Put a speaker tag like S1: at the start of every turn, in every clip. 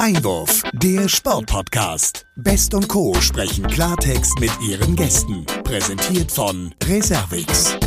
S1: Einwurf, der Sportpodcast. Best und Co. sprechen Klartext mit ihren Gästen. Präsentiert von Reservix.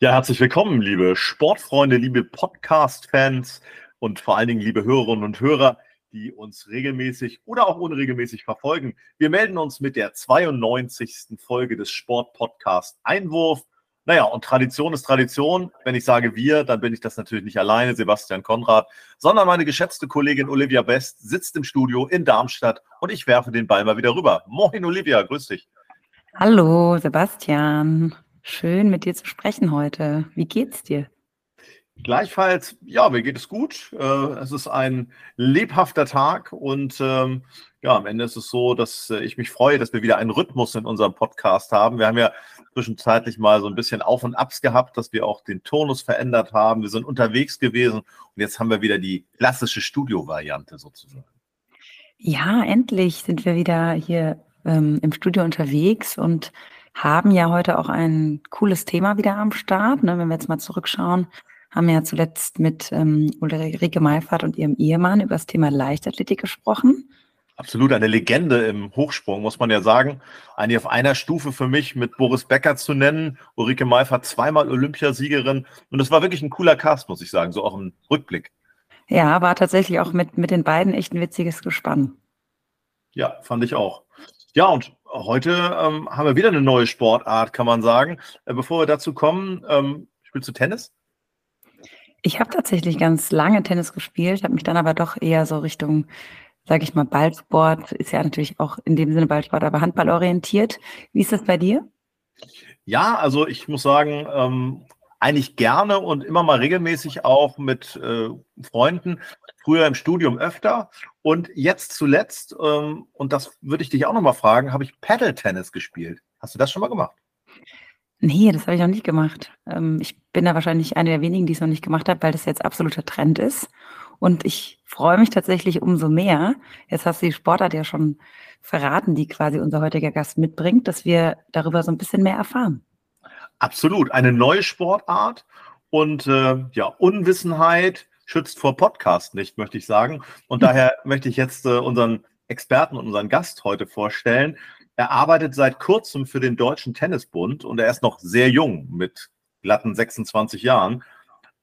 S2: Ja, herzlich willkommen, liebe Sportfreunde, liebe Podcast-Fans und vor allen Dingen liebe Hörerinnen und Hörer, die uns regelmäßig oder auch unregelmäßig verfolgen. Wir melden uns mit der 92. Folge des Sportpodcast Einwurf. Naja, und Tradition ist Tradition. Wenn ich sage wir, dann bin ich das natürlich nicht alleine, Sebastian Konrad, sondern meine geschätzte Kollegin Olivia Best sitzt im Studio in Darmstadt und ich werfe den Ball mal wieder rüber. Moin, Olivia, grüß dich.
S3: Hallo, Sebastian. Schön mit dir zu sprechen heute. Wie geht's dir?
S2: Gleichfalls, ja, mir geht es gut. Äh, es ist ein lebhafter Tag und ähm, ja, am Ende ist es so, dass äh, ich mich freue, dass wir wieder einen Rhythmus in unserem Podcast haben. Wir haben ja zwischenzeitlich mal so ein bisschen Auf und Abs gehabt, dass wir auch den Tonus verändert haben. Wir sind unterwegs gewesen und jetzt haben wir wieder die klassische Studio-Variante sozusagen.
S3: Ja, endlich sind wir wieder hier ähm, im Studio unterwegs und haben ja heute auch ein cooles Thema wieder am Start. Ne? Wenn wir jetzt mal zurückschauen, haben wir ja zuletzt mit ähm, Ulrike Meifert und ihrem Ehemann über das Thema Leichtathletik gesprochen.
S2: Absolut eine Legende im Hochsprung, muss man ja sagen. Eine auf einer Stufe für mich mit Boris Becker zu nennen. Ulrike Meifert zweimal Olympiasiegerin. Und das war wirklich ein cooler Cast, muss ich sagen, so auch im Rückblick.
S3: Ja, war tatsächlich auch mit, mit den beiden echt ein witziges Gespann.
S2: Ja, fand ich auch. Ja, und heute ähm, haben wir wieder eine neue Sportart, kann man sagen. Äh, bevor wir dazu kommen, ähm, spielst du Tennis?
S3: Ich habe tatsächlich ganz lange Tennis gespielt, habe mich dann aber doch eher so Richtung, sage ich mal, Ballsport, ist ja natürlich auch in dem Sinne Ballsport, aber Handball orientiert. Wie ist das bei dir?
S2: Ja, also ich muss sagen, ähm, eigentlich gerne und immer mal regelmäßig auch mit äh, Freunden, früher im Studium öfter und jetzt zuletzt, ähm, und das würde ich dich auch nochmal fragen, habe ich Paddle-Tennis gespielt. Hast du das schon mal gemacht?
S3: Nee, das habe ich noch nicht gemacht. Ähm, ich bin da wahrscheinlich eine der wenigen, die es noch nicht gemacht hat, weil das jetzt absoluter Trend ist. Und ich freue mich tatsächlich umso mehr. Jetzt hast du die Sportart ja schon verraten, die quasi unser heutiger Gast mitbringt, dass wir darüber so ein bisschen mehr erfahren.
S2: Absolut. Eine neue Sportart und äh, ja, Unwissenheit schützt vor Podcast nicht, möchte ich sagen. Und daher möchte ich jetzt äh, unseren Experten und unseren Gast heute vorstellen. Er arbeitet seit kurzem für den Deutschen Tennisbund und er ist noch sehr jung mit glatten 26 Jahren.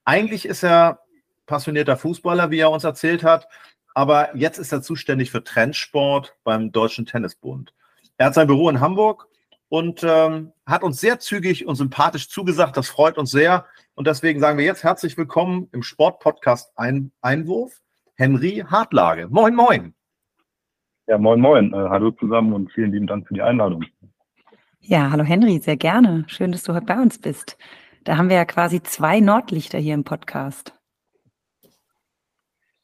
S2: Eigentlich ist er passionierter Fußballer, wie er uns erzählt hat, aber jetzt ist er zuständig für Trendsport beim Deutschen Tennisbund. Er hat sein Büro in Hamburg und ähm, hat uns sehr zügig und sympathisch zugesagt. Das freut uns sehr. Und deswegen sagen wir jetzt herzlich willkommen im Sportpodcast Ein Einwurf, Henry Hartlage. Moin, moin.
S4: Ja, moin, moin. Äh, hallo zusammen und vielen lieben Dank für die Einladung.
S3: Ja, hallo Henry, sehr gerne. Schön, dass du heute bei uns bist. Da haben wir ja quasi zwei Nordlichter hier im Podcast.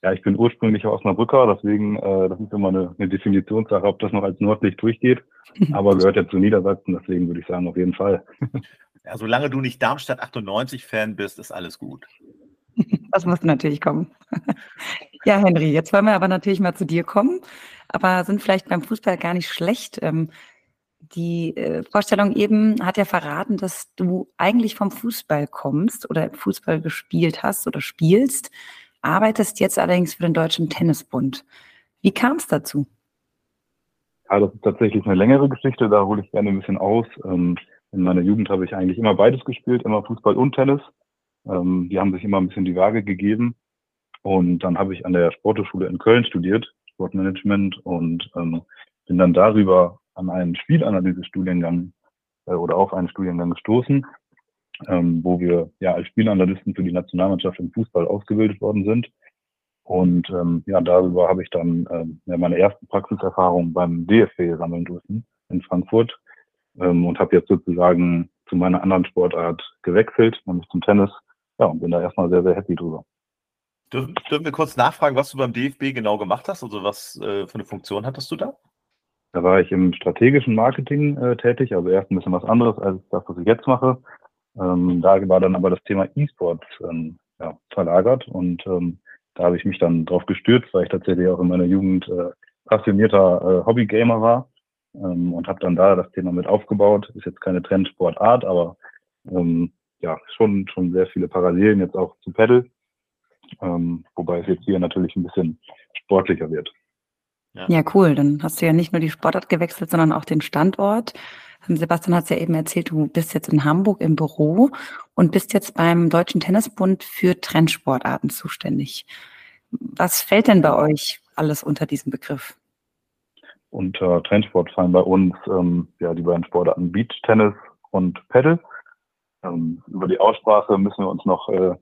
S4: Ja, ich bin ursprünglich aus Osnabrücker, deswegen, äh, das ist immer eine, eine Definitionssache, ob das noch als Nordlicht durchgeht. Aber gehört ja zu Niedersachsen, deswegen würde ich sagen, auf jeden Fall.
S2: Ja, solange du nicht Darmstadt 98-Fan bist, ist alles gut.
S3: Das muss natürlich kommen. Ja, Henry, jetzt wollen wir aber natürlich mal zu dir kommen, aber sind vielleicht beim Fußball gar nicht schlecht. Ähm, die äh, Vorstellung eben hat ja verraten, dass du eigentlich vom Fußball kommst oder Fußball gespielt hast oder spielst, arbeitest jetzt allerdings für den Deutschen Tennisbund. Wie kam es dazu?
S4: Ja, das ist tatsächlich eine längere Geschichte, da hole ich gerne ein bisschen aus. Ähm, in meiner Jugend habe ich eigentlich immer beides gespielt, immer Fußball und Tennis. Ähm, die haben sich immer ein bisschen die Waage gegeben. Und dann habe ich an der Sporthochschule in Köln studiert, Sportmanagement, und ähm, bin dann darüber an einen Spielanalyse-Studiengang äh, oder auf einen Studiengang gestoßen, ähm, wo wir ja als Spielanalysten für die Nationalmannschaft im Fußball ausgebildet worden sind. Und ähm, ja, darüber habe ich dann ähm, ja, meine ersten Praxiserfahrungen beim DFB sammeln dürfen in Frankfurt ähm, und habe jetzt sozusagen zu meiner anderen Sportart gewechselt, nämlich zum Tennis. Ja, und bin da erstmal sehr, sehr happy drüber.
S2: Dürfen, dürfen wir kurz nachfragen, was du beim DFB genau gemacht hast? Also was äh, für eine Funktion hattest du da?
S4: Da war ich im strategischen Marketing äh, tätig, also erst ein bisschen was anderes als das, was ich jetzt mache. Ähm, da war dann aber das Thema E-Sports ähm, ja, verlagert und ähm, da habe ich mich dann drauf gestürzt, weil ich tatsächlich auch in meiner Jugend äh, passionierter äh, Hobbygamer war ähm, und habe dann da das Thema mit aufgebaut. Ist jetzt keine Trendsportart, aber ähm, ja, schon, schon sehr viele Parallelen jetzt auch zu Paddle. ähm, wobei es jetzt hier natürlich ein bisschen sportlicher wird.
S3: Ja. ja, cool. Dann hast du ja nicht nur die Sportart gewechselt, sondern auch den Standort. Ähm, Sebastian hat es ja eben erzählt, du bist jetzt in Hamburg im Büro und bist jetzt beim Deutschen Tennisbund für Trendsportarten zuständig. Was fällt denn bei euch alles unter diesem Begriff?
S4: Unter Trendsport fallen bei uns ähm, ja die beiden Sportarten Beach Tennis und Paddle. Ähm, über die Aussprache müssen wir uns noch äh,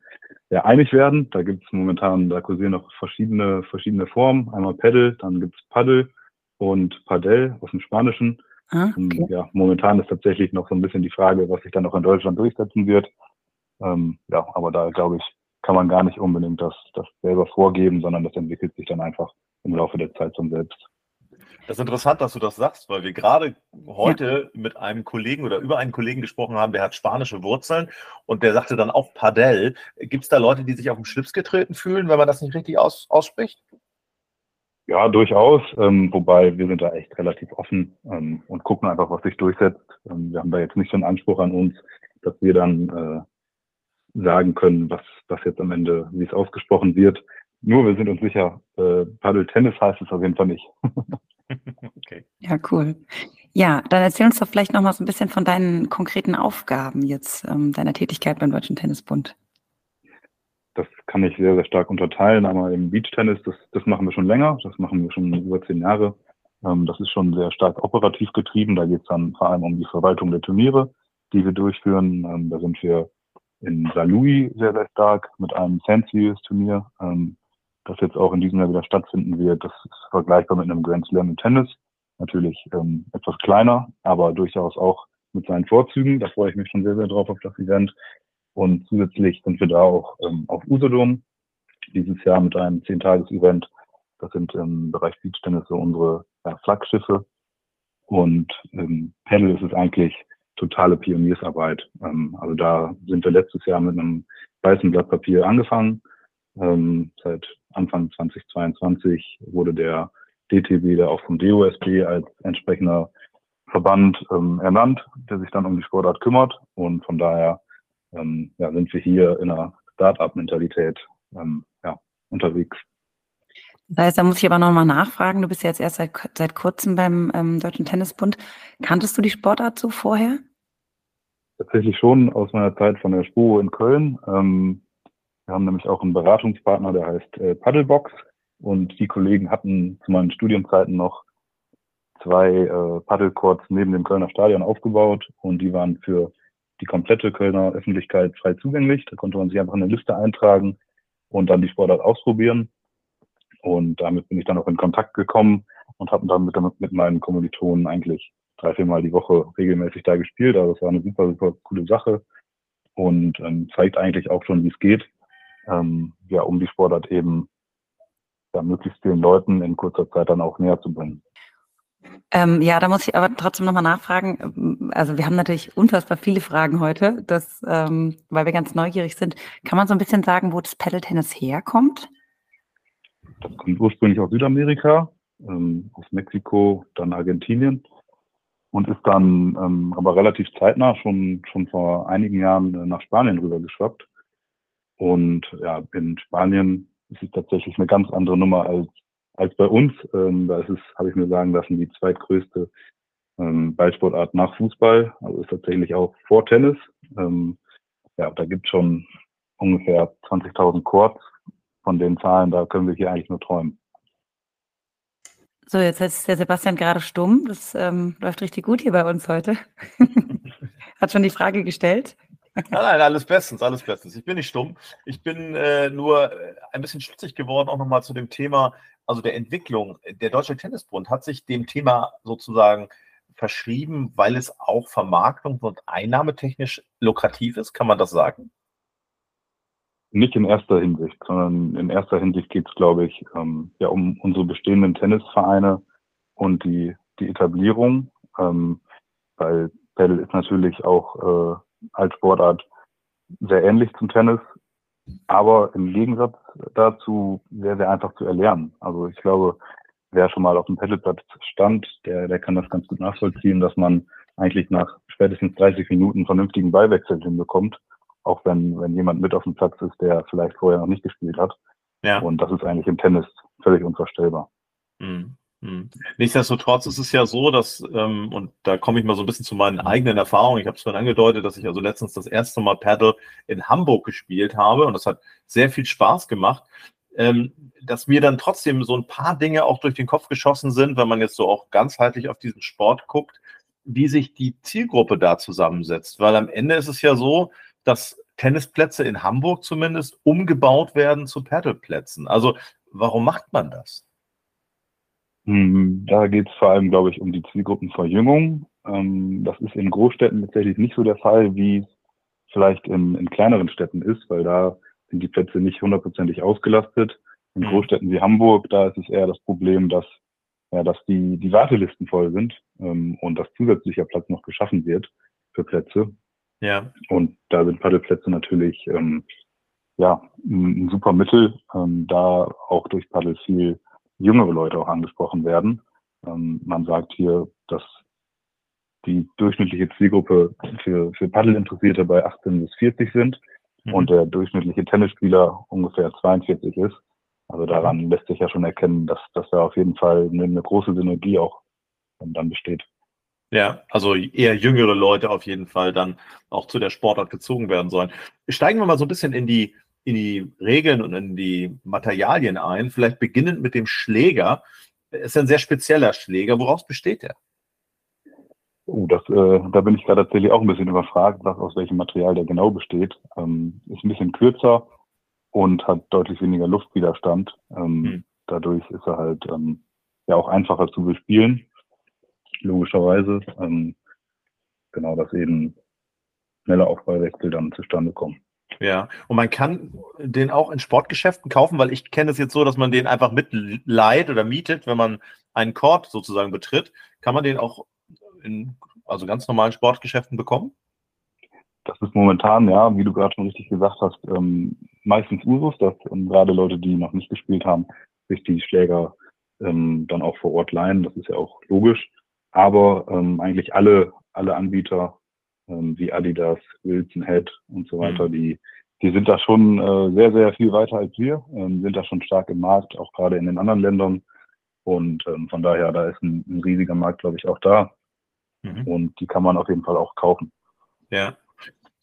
S4: ja, einig werden. Da gibt es momentan, da kursieren noch verschiedene, verschiedene Formen. Einmal Paddle, dann gibt es Paddle und Padel aus dem Spanischen. Ah, okay. Und, ja, momentan ist tatsächlich noch so ein bisschen die Frage, was sich dann auch in Deutschland durchsetzen wird. Ähm, ja, aber da glaube ich, kann man gar nicht unbedingt das, das selber vorgeben, sondern das entwickelt sich dann einfach im Laufe der Zeit zum Selbst.
S2: Das ist interessant, dass du das sagst, weil wir gerade heute ja. mit einem Kollegen oder über einen Kollegen gesprochen haben, der hat spanische Wurzeln und der sagte dann auch Padel. Gibt es da Leute, die sich auf den Schlips getreten fühlen, wenn man das nicht richtig aus, ausspricht?
S4: Ja, durchaus. Ähm, wobei wir sind da echt relativ offen ähm, und gucken einfach, was sich durchsetzt. Ähm, wir haben da jetzt nicht so einen Anspruch an uns, dass wir dann äh, sagen können, was, was jetzt am Ende, wie es ausgesprochen wird. Nur wir sind uns sicher, äh, Paddle Tennis heißt es auf jeden Fall nicht.
S3: okay. Ja, cool. Ja, dann erzähl uns doch vielleicht noch mal so ein bisschen von deinen konkreten Aufgaben jetzt, ähm, deiner Tätigkeit beim Deutschen Tennisbund.
S4: Das kann ich sehr, sehr stark unterteilen. Einmal im Beachtennis, das, das machen wir schon länger, das machen wir schon über zehn Jahre. Ähm, das ist schon sehr stark operativ getrieben. Da geht es dann vor allem um die Verwaltung der Turniere, die wir durchführen. Ähm, da sind wir in Saarlouis sehr, sehr stark mit einem Fancy-Turnier. Ähm, das jetzt auch in diesem Jahr wieder stattfinden wird. Das ist vergleichbar mit einem Grand Slam im Tennis. Natürlich ähm, etwas kleiner, aber durchaus auch mit seinen Vorzügen. Da freue ich mich schon sehr, sehr drauf auf das Event. Und zusätzlich sind wir da auch ähm, auf Usedom dieses Jahr mit einem Zehntages-Event. Das sind im Bereich Beachtennis so unsere ja, Flaggschiffe. Und ähm, Panel ist es eigentlich totale Pioniersarbeit. Ähm, also da sind wir letztes Jahr mit einem weißen Blatt Papier angefangen ähm, seit Anfang 2022 wurde der DTB da auch vom DOSB als entsprechender Verband ähm, ernannt, der sich dann um die Sportart kümmert. Und von daher ähm, ja, sind wir hier in einer Start-up-Mentalität ähm, ja, unterwegs.
S3: Das heißt, da muss ich aber nochmal nachfragen. Du bist ja jetzt erst seit, seit kurzem beim ähm, Deutschen Tennisbund. Kanntest du die Sportart so vorher?
S4: Tatsächlich schon aus meiner Zeit von der SPO in Köln. Wir haben nämlich auch einen Beratungspartner, der heißt äh, Paddlebox. Und die Kollegen hatten zu meinen Studienzeiten noch zwei äh, Paddlecourts neben dem Kölner Stadion aufgebaut und die waren für die komplette Kölner Öffentlichkeit frei zugänglich. Da konnte man sich einfach in eine Liste eintragen und dann die Sportart ausprobieren. Und damit bin ich dann auch in Kontakt gekommen und habe dann mit, mit meinen Kommilitonen eigentlich drei, vier Mal die Woche regelmäßig da gespielt. Also das war eine super, super coole Sache und ähm, zeigt eigentlich auch schon, wie es geht ähm, ja, um die Sportart eben ja, möglichst vielen Leuten in kurzer Zeit dann auch näher zu bringen.
S3: Ähm, ja, da muss ich aber trotzdem nochmal nachfragen. Also wir haben natürlich unfassbar viele Fragen heute, das, ähm, weil wir ganz neugierig sind. Kann man so ein bisschen sagen, wo das Paddle-Tennis herkommt?
S4: Das kommt ursprünglich aus Südamerika, ähm, aus Mexiko, dann Argentinien und ist dann ähm, aber relativ zeitnah schon, schon vor einigen Jahren äh, nach Spanien rübergeschwappt. Und ja, in Spanien ist es tatsächlich eine ganz andere Nummer als, als bei uns. Ähm, da ist es, habe ich mir sagen lassen, die zweitgrößte ähm, Ballsportart nach Fußball. Also ist tatsächlich auch vor Tennis. Ähm, ja, da gibt es schon ungefähr 20.000 Courts. Von den Zahlen, da können wir hier eigentlich nur träumen.
S3: So, jetzt ist der Sebastian gerade stumm. Das ähm, läuft richtig gut hier bei uns heute. Hat schon die Frage gestellt.
S2: Nein, nein, alles bestens, alles bestens. Ich bin nicht stumm. Ich bin äh, nur äh, ein bisschen stutzig geworden, auch nochmal zu dem Thema, also der Entwicklung. Der Deutsche Tennisbund hat sich dem Thema sozusagen verschrieben, weil es auch vermarktung- und einnahmetechnisch lukrativ ist. Kann man das sagen?
S4: Nicht in erster Hinsicht, sondern in erster Hinsicht geht es, glaube ich, ähm, ja um unsere bestehenden Tennisvereine und die, die Etablierung, ähm, weil Paddle ist natürlich auch äh, als Sportart sehr ähnlich zum Tennis, aber im Gegensatz dazu sehr, sehr einfach zu erlernen. Also ich glaube, wer schon mal auf dem Paddleplatz stand, der, der kann das ganz gut nachvollziehen, dass man eigentlich nach spätestens 30 Minuten vernünftigen Ballwechsel hinbekommt. auch wenn, wenn jemand mit auf dem Platz ist, der vielleicht vorher noch nicht gespielt hat.
S2: Ja.
S4: Und das ist eigentlich im Tennis völlig unvorstellbar.
S2: Mhm. Mhm. Nichtsdestotrotz ist es ja so, dass, ähm, und da komme ich mal so ein bisschen zu meinen eigenen Erfahrungen. Ich habe es schon angedeutet, dass ich also letztens das erste Mal Paddle in Hamburg gespielt habe und das hat sehr viel Spaß gemacht. Ähm, dass mir dann trotzdem so ein paar Dinge auch durch den Kopf geschossen sind, wenn man jetzt so auch ganzheitlich auf diesen Sport guckt, wie sich die Zielgruppe da zusammensetzt. Weil am Ende ist es ja so, dass Tennisplätze in Hamburg zumindest umgebaut werden zu Paddleplätzen. Also warum macht man das?
S4: Hm, da geht es vor allem, glaube ich, um die Zielgruppenverjüngung. Ähm, das ist in Großstädten tatsächlich nicht so der Fall, wie es vielleicht in, in kleineren Städten ist, weil da sind die Plätze nicht hundertprozentig ausgelastet. In mhm. Großstädten wie Hamburg, da ist es eher das Problem, dass, ja, dass die, die Wartelisten voll sind ähm, und dass zusätzlicher Platz noch geschaffen wird für Plätze.
S2: Ja.
S4: Und da sind Paddelplätze natürlich ähm, ja, ein, ein super Mittel, ähm, da auch durch Paddel viel jüngere Leute auch angesprochen werden. Ähm, man sagt hier, dass die durchschnittliche Zielgruppe für, für Paddelinteressierte bei 18 bis 40 sind mhm. und der durchschnittliche Tennisspieler ungefähr 42 ist. Also daran mhm. lässt sich ja schon erkennen, dass, dass da auf jeden Fall eine, eine große Synergie auch dann besteht.
S2: Ja, also eher jüngere Leute auf jeden Fall dann auch zu der Sportart gezogen werden sollen. Steigen wir mal so ein bisschen in die, in die Regeln und in die Materialien ein. Vielleicht beginnend mit dem Schläger. Ist ein sehr spezieller Schläger. Woraus besteht der?
S4: Oh, das, äh, da bin ich gerade tatsächlich auch ein bisschen überfragt, was aus welchem Material der genau besteht. Ähm, ist ein bisschen kürzer und hat deutlich weniger Luftwiderstand. Ähm, hm. Dadurch ist er halt ähm, ja auch einfacher zu bespielen logischerweise. Ähm, genau, dass eben schneller Aufbauwechsel dann zustande kommen.
S2: Ja, und man kann den auch in Sportgeschäften kaufen, weil ich kenne es jetzt so, dass man den einfach mitleiht oder mietet, wenn man einen Court sozusagen betritt. Kann man den auch in also ganz normalen Sportgeschäften bekommen?
S4: Das ist momentan, ja, wie du gerade schon richtig gesagt hast, ähm, meistens Usus, dass ähm, gerade Leute, die noch nicht gespielt haben, sich die Schläger ähm, dann auch vor Ort leihen. Das ist ja auch logisch. Aber ähm, eigentlich alle, alle Anbieter ähm, wie Adidas, Wilson, Head und so weiter, mhm. die, die sind da schon äh, sehr, sehr viel weiter als wir, ähm, sind da schon stark im Markt, auch gerade in den anderen Ländern. Und ähm, von daher, da ist ein, ein riesiger Markt, glaube ich, auch da. Mhm. Und die kann man auf jeden Fall auch kaufen.
S2: Ja.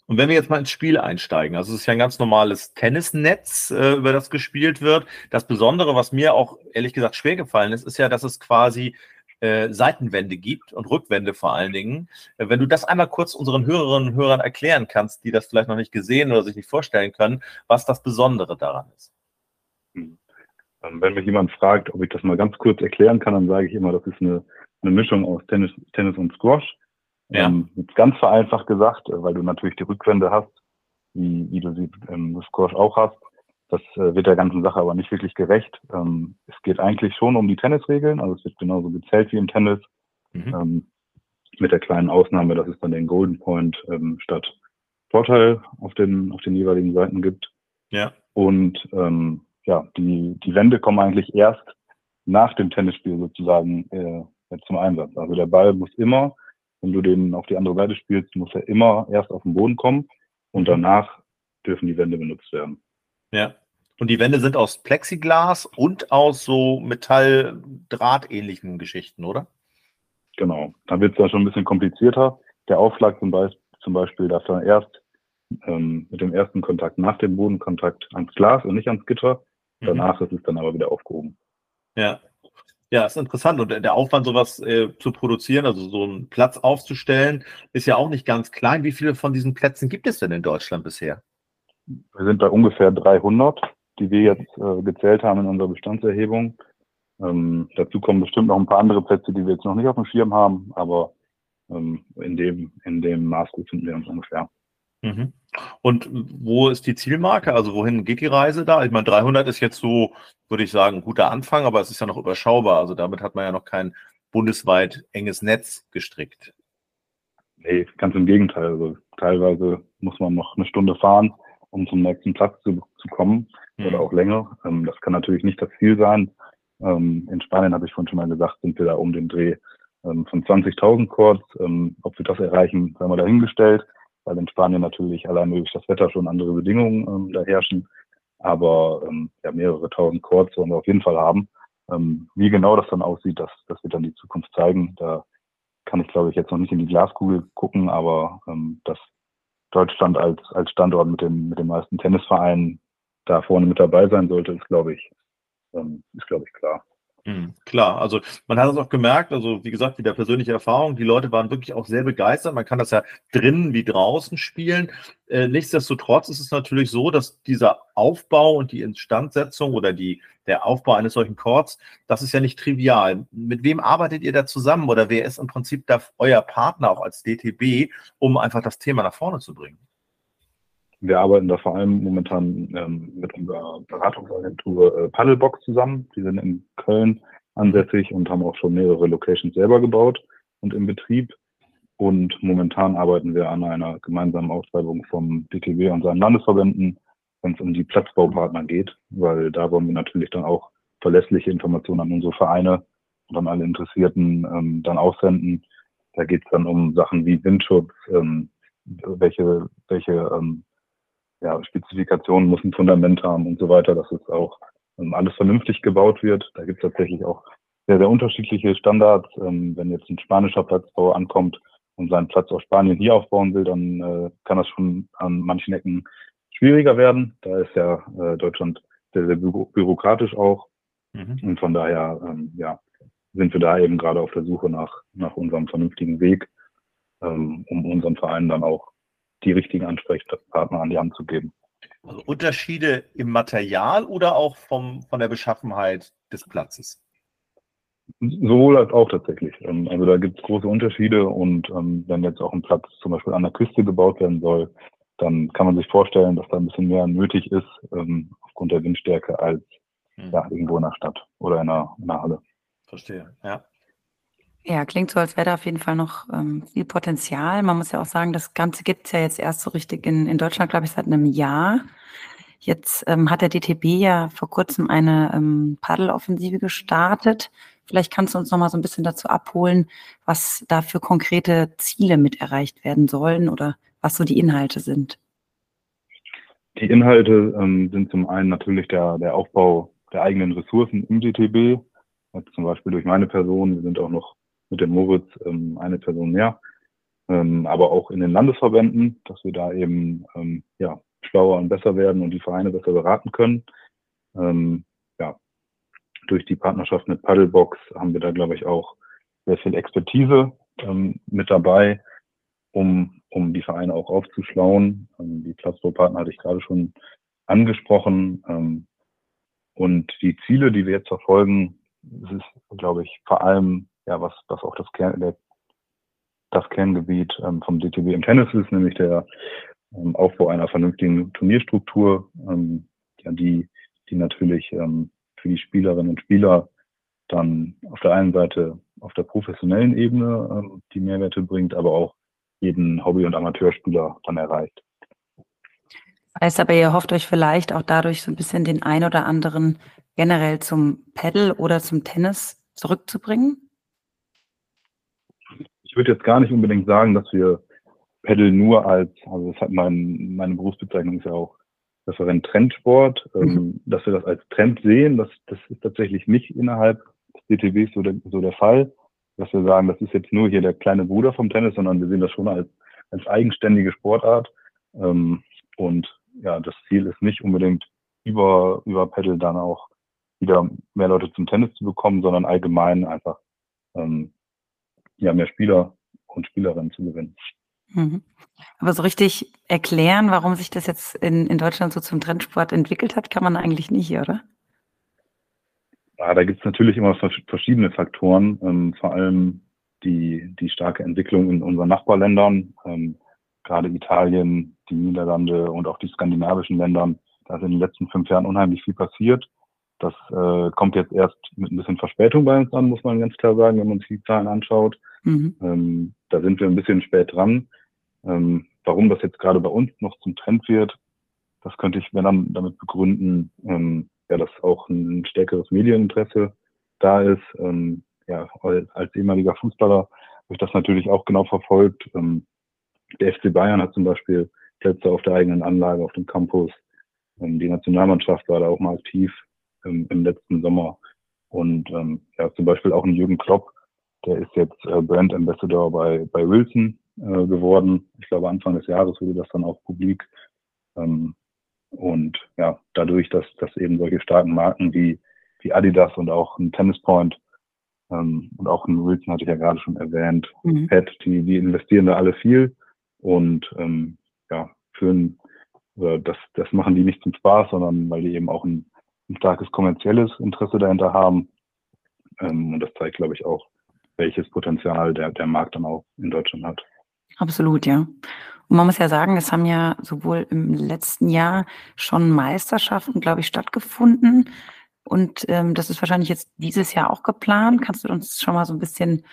S2: Und wenn wir jetzt mal ins Spiel einsteigen, also es ist ja ein ganz normales Tennisnetz, äh, über das gespielt wird. Das Besondere, was mir auch ehrlich gesagt schwer gefallen ist, ist ja, dass es quasi äh, Seitenwände gibt und Rückwände vor allen Dingen. Äh, wenn du das einmal kurz unseren Hörerinnen und Hörern erklären kannst, die das vielleicht noch nicht gesehen oder sich nicht vorstellen können, was das Besondere daran ist.
S4: Hm. Ähm, wenn mich jemand fragt, ob ich das mal ganz kurz erklären kann, dann sage ich immer, das ist eine, eine Mischung aus Tennis, Tennis und Squash. Ja. Ähm, ganz vereinfacht gesagt, äh, weil du natürlich die Rückwände hast, wie, wie du sie im Squash auch hast. Das äh, wird der ganzen Sache aber nicht wirklich gerecht. Ähm, es geht eigentlich schon um die Tennisregeln, also es wird genauso gezählt wie im Tennis. Mhm. Ähm, mit der kleinen Ausnahme, dass es dann den Golden Point ähm, statt Vorteil auf den, auf den jeweiligen Seiten gibt.
S2: Ja.
S4: Und ähm, ja, die, die Wände kommen eigentlich erst nach dem Tennisspiel sozusagen äh, zum Einsatz. Also der Ball muss immer, wenn du den auf die andere Seite spielst, muss er immer erst auf den Boden kommen und mhm. danach dürfen die Wände benutzt werden.
S2: Ja. Und die Wände sind aus Plexiglas und aus so Metall-Drahtähnlichen Geschichten, oder?
S4: Genau. Dann wird es dann schon ein bisschen komplizierter. Der Aufschlag zum, Be zum Beispiel darf dann erst ähm, mit dem ersten Kontakt nach dem Bodenkontakt ans Glas und nicht ans Gitter. Mhm. Danach mhm. ist es dann aber wieder aufgehoben.
S2: Ja. Ja, ist interessant. Und der Aufwand, sowas äh, zu produzieren, also so einen Platz aufzustellen, ist ja auch nicht ganz klein. Wie viele von diesen Plätzen gibt es denn in Deutschland bisher?
S4: Wir sind bei ungefähr 300, die wir jetzt äh, gezählt haben in unserer Bestandserhebung. Ähm, dazu kommen bestimmt noch ein paar andere Plätze, die wir jetzt noch nicht auf dem Schirm haben, aber ähm, in dem, in dem Maß befinden wir uns ungefähr.
S2: Mhm. Und wo ist die Zielmarke? Also wohin geht die Reise da? Ich meine, 300 ist jetzt so, würde ich sagen, ein guter Anfang, aber es ist ja noch überschaubar. Also damit hat man ja noch kein bundesweit enges Netz gestrickt.
S4: Nee, ganz im Gegenteil. Also teilweise muss man noch eine Stunde fahren, um zum nächsten Platz zu, zu kommen mhm. oder auch länger. Ähm, das kann natürlich nicht das Ziel sein. Ähm, in Spanien habe ich vorhin schon mal gesagt, sind wir da um den Dreh ähm, von 20.000 Chords. Ähm, ob wir das erreichen, haben wir dahingestellt. weil in Spanien natürlich allein durch das Wetter schon andere Bedingungen ähm, da herrschen. Aber ähm, ja, mehrere tausend Chords wollen wir auf jeden Fall haben. Wie genau das dann aussieht, das, das wird dann die Zukunft zeigen. Da kann ich, glaube ich, jetzt noch nicht in die Glaskugel gucken, aber ähm, dass Deutschland als, als Standort mit, dem, mit den meisten Tennisvereinen da vorne mit dabei sein sollte, ist, glaube ich, ähm, ist, glaube ich, klar.
S2: Mhm, klar, also man hat es auch gemerkt, also wie gesagt, wieder persönliche Erfahrung, die Leute waren wirklich auch sehr begeistert. Man kann das ja drinnen wie draußen spielen. Äh, nichtsdestotrotz ist es natürlich so, dass dieser Aufbau und die Instandsetzung oder die, der Aufbau eines solchen Chords, das ist ja nicht trivial. Mit wem arbeitet ihr da zusammen oder wer ist im Prinzip da euer Partner auch als DTB, um einfach das Thema nach vorne zu bringen?
S4: Wir arbeiten da vor allem momentan ähm, mit unserer Beratungsagentur äh, Paddlebox zusammen. Die sind in Köln ansässig und haben auch schon mehrere Locations selber gebaut und im Betrieb. Und momentan arbeiten wir an einer gemeinsamen Ausschreibung vom DTW und seinen Landesverbänden, wenn es um die Platzbaupartner geht, weil da wollen wir natürlich dann auch verlässliche Informationen an unsere Vereine und an alle Interessierten ähm, dann aussenden. Da geht es dann um Sachen wie Windschutz, ähm, welche, welche ähm, ja, Spezifikationen muss ein Fundament haben und so weiter, dass es auch ähm, alles vernünftig gebaut wird. Da gibt es tatsächlich auch sehr, sehr unterschiedliche Standards. Ähm, wenn jetzt ein spanischer Platzbauer ankommt und seinen Platz aus Spanien hier aufbauen will, dann äh, kann das schon an manchen Ecken schwieriger werden. Da ist ja äh, Deutschland sehr, sehr bü bürokratisch auch. Mhm. Und von daher, ähm, ja, sind wir da eben gerade auf der Suche nach, nach unserem vernünftigen Weg, ähm, um unseren Verein dann auch die richtigen Ansprechpartner an die Hand zu geben.
S2: Also Unterschiede im Material oder auch vom, von der Beschaffenheit des Platzes?
S4: Sowohl als auch tatsächlich. Ähm, also da gibt es große Unterschiede und ähm, wenn jetzt auch ein Platz zum Beispiel an der Küste gebaut werden soll, dann kann man sich vorstellen, dass da ein bisschen mehr nötig ist ähm, aufgrund der Windstärke als hm. ja, irgendwo in der Stadt oder in einer, in einer Halle.
S2: Verstehe, ja.
S3: Ja, klingt so, als wäre da auf jeden Fall noch ähm, viel Potenzial. Man muss ja auch sagen, das Ganze gibt es ja jetzt erst so richtig in, in Deutschland, glaube ich, seit einem Jahr. Jetzt ähm, hat der DTB ja vor kurzem eine ähm, Paddeloffensive gestartet. Vielleicht kannst du uns noch mal so ein bisschen dazu abholen, was da für konkrete Ziele mit erreicht werden sollen oder was so die Inhalte sind.
S4: Die Inhalte ähm, sind zum einen natürlich der, der Aufbau der eigenen Ressourcen im DTB, zum Beispiel durch meine Person. Wir sind auch noch mit dem Moritz ähm, eine Person mehr, ähm, aber auch in den Landesverbänden, dass wir da eben ähm, ja, schlauer und besser werden und die Vereine besser beraten können. Ähm, ja, durch die Partnerschaft mit Paddlebox haben wir da, glaube ich, auch sehr viel Expertise ähm, mit dabei, um, um die Vereine auch aufzuschlauen. Ähm, die Platzbaupartner hatte ich gerade schon angesprochen. Ähm, und die Ziele, die wir jetzt verfolgen, das ist, glaube ich, vor allem ja, was, was auch das, Kern, der, das Kerngebiet ähm, vom DTB im Tennis ist, nämlich der ähm, Aufbau einer vernünftigen Turnierstruktur, ähm, ja, die, die natürlich ähm, für die Spielerinnen und Spieler dann auf der einen Seite auf der professionellen Ebene ähm, die Mehrwerte bringt, aber auch jeden Hobby- und Amateurspieler dann erreicht.
S3: Heißt aber, ihr hofft euch vielleicht auch dadurch so ein bisschen den ein oder anderen generell zum Paddle oder zum Tennis zurückzubringen?
S4: Ich würde jetzt gar nicht unbedingt sagen, dass wir Pedal nur als, also das hat mein, meine Berufsbezeichnung ist ja auch Referent Trendsport, ähm, mhm. dass wir das als Trend sehen, das, das ist tatsächlich nicht innerhalb des DTBs so der, so der Fall, dass wir sagen, das ist jetzt nur hier der kleine Bruder vom Tennis, sondern wir sehen das schon als, als eigenständige Sportart. Ähm, und ja, das Ziel ist nicht unbedingt über, über Pedal dann auch wieder mehr Leute zum Tennis zu bekommen, sondern allgemein einfach ähm, ja, mehr Spieler und Spielerinnen zu gewinnen.
S3: Mhm. Aber so richtig erklären, warum sich das jetzt in, in Deutschland so zum Trendsport entwickelt hat, kann man eigentlich nicht, oder?
S4: Ja, da gibt es natürlich immer verschiedene Faktoren, ähm, vor allem die, die starke Entwicklung in unseren Nachbarländern, ähm, gerade Italien, die Niederlande und auch die skandinavischen Ländern. Da ist in den letzten fünf Jahren unheimlich viel passiert. Das äh, kommt jetzt erst mit ein bisschen Verspätung bei uns an, muss man ganz klar sagen, wenn man sich die Zahlen anschaut. Mhm. Ähm, da sind wir ein bisschen spät dran. Ähm, warum das jetzt gerade bei uns noch zum Trend wird, das könnte ich, wenn dann damit begründen, ähm, ja, dass auch ein stärkeres Medieninteresse da ist. Ähm, ja, als ehemaliger Fußballer habe ich das natürlich auch genau verfolgt. Ähm, der FC Bayern hat zum Beispiel Plätze auf der eigenen Anlage, auf dem Campus. Ähm, die Nationalmannschaft war da auch mal aktiv im, im letzten Sommer. Und ähm, ja, zum Beispiel auch ein Jürgen Klopp, der ist jetzt äh, Brand Ambassador bei, bei Wilson äh, geworden. Ich glaube, Anfang des Jahres wurde das dann auch publik. Ähm, und ja, dadurch, dass, dass eben solche starken Marken wie, wie Adidas und auch ein Tennis Point ähm, und auch ein Wilson hatte ich ja gerade schon erwähnt, mhm. Pet, die, die investieren da alle viel und ähm, ja, führen, äh, das, das machen die nicht zum Spaß, sondern weil die eben auch ein, ein starkes kommerzielles Interesse dahinter haben. Ähm, und das zeigt, glaube ich, auch, welches Potenzial der, der Markt dann auch in Deutschland hat.
S3: Absolut, ja. Und man muss ja sagen, es haben ja sowohl im letzten Jahr schon Meisterschaften, glaube ich, stattgefunden. Und ähm, das ist wahrscheinlich jetzt dieses Jahr auch geplant. Kannst du uns schon mal so ein bisschen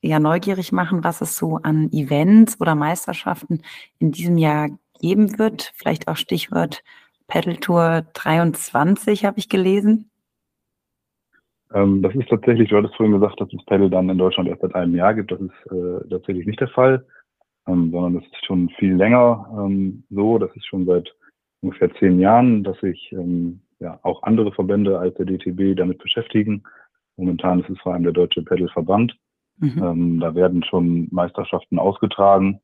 S3: ja neugierig machen, was es so an Events oder Meisterschaften in diesem Jahr geben wird? Vielleicht auch Stichwort Pedal Tour 23 habe ich gelesen.
S4: Ähm, das ist tatsächlich, du hattest vorhin gesagt, dass es Pedal dann in Deutschland erst seit einem Jahr gibt. Das ist äh, tatsächlich nicht der Fall, ähm, sondern das ist schon viel länger ähm, so. Das ist schon seit ungefähr zehn Jahren, dass sich ähm, ja, auch andere Verbände als der DTB damit beschäftigen. Momentan ist es vor allem der Deutsche Pedal-Verband. Mhm. Ähm, da werden schon Meisterschaften ausgetragen.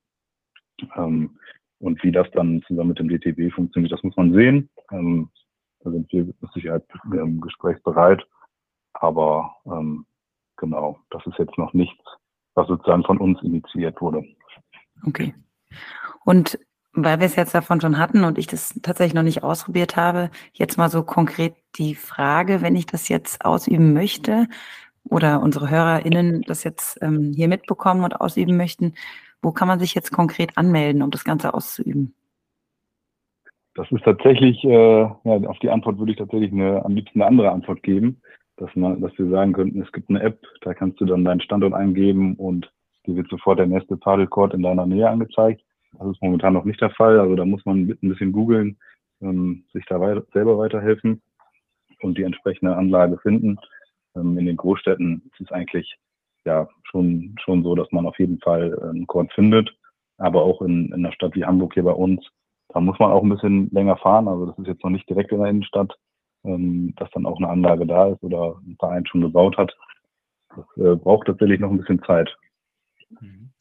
S4: Und wie das dann zusammen mit dem DTB funktioniert, das muss man sehen. Ähm, da sind wir mit Sicherheit ähm, gesprächsbereit. Aber ähm, genau, das ist jetzt noch nichts, was sozusagen von uns initiiert wurde.
S3: Okay. Und weil wir es jetzt davon schon hatten und ich das tatsächlich noch nicht ausprobiert habe, jetzt mal so konkret die Frage, wenn ich das jetzt ausüben möchte oder unsere HörerInnen das jetzt ähm, hier mitbekommen und ausüben möchten, wo kann man sich jetzt konkret anmelden, um das Ganze auszuüben?
S4: Das ist tatsächlich, äh, ja, auf die Antwort würde ich tatsächlich eine, am liebsten eine andere Antwort geben, dass, man, dass wir sagen könnten, es gibt eine App, da kannst du dann deinen Standort eingeben und dir wird sofort der nächste Paddlecourt in deiner Nähe angezeigt. Das ist momentan noch nicht der Fall. Also da muss man ein bisschen googeln, ähm, sich da weiter, selber weiterhelfen und die entsprechende Anlage finden. Ähm, in den Großstädten ist es eigentlich ja schon, schon so, dass man auf jeden Fall äh, einen Court findet. Aber auch in, in einer Stadt wie Hamburg hier bei uns, da muss man auch ein bisschen länger fahren. Also das ist jetzt noch nicht direkt in der Innenstadt, ähm, dass dann auch eine Anlage da ist oder ein Verein schon gebaut hat. Das äh, braucht tatsächlich noch ein bisschen Zeit.
S2: Mhm.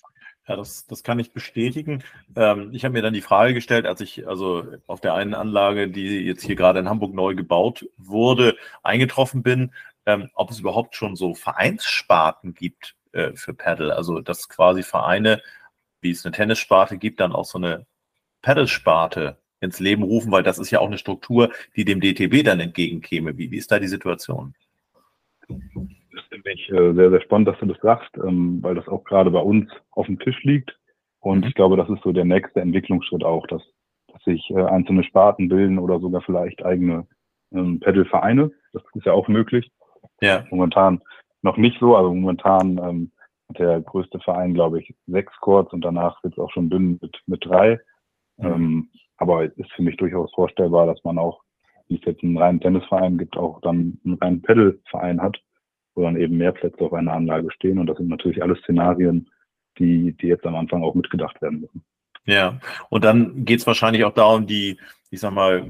S2: Ja, das, das kann ich bestätigen. Ähm, ich habe mir dann die Frage gestellt, als ich also auf der einen Anlage, die jetzt hier gerade in Hamburg neu gebaut wurde, eingetroffen bin, ähm, ob es überhaupt schon so Vereinssparten gibt äh, für Paddle. Also dass quasi Vereine, wie es eine Tennissparte gibt, dann auch so eine Paddle-Sparte ins Leben rufen, weil das ist ja auch eine Struktur, die dem DTB dann entgegenkäme. Wie, wie ist da die Situation?
S4: Das finde ich äh, sehr, sehr spannend, dass du das sagst, ähm, weil das auch gerade bei uns auf dem Tisch liegt. Und mhm. ich glaube, das ist so der nächste Entwicklungsschritt auch, dass, dass sich äh, einzelne Sparten bilden oder sogar vielleicht eigene ähm, Pedal-Vereine. Das ist ja auch möglich. Ja. Momentan noch nicht so. Also momentan ähm, hat der größte Verein, glaube ich, sechs Chords und danach wird es auch schon dünn mit, mit drei. Mhm. Ähm, aber es ist für mich durchaus vorstellbar, dass man auch, wie es jetzt einen reinen Tennisverein gibt, auch dann einen reinen Pedal-Verein hat wo dann eben mehr Plätze auf einer Anlage stehen. Und das sind natürlich alles Szenarien, die, die jetzt am Anfang auch mitgedacht werden müssen.
S2: Ja, und dann geht es wahrscheinlich auch darum, die, ich sag mal,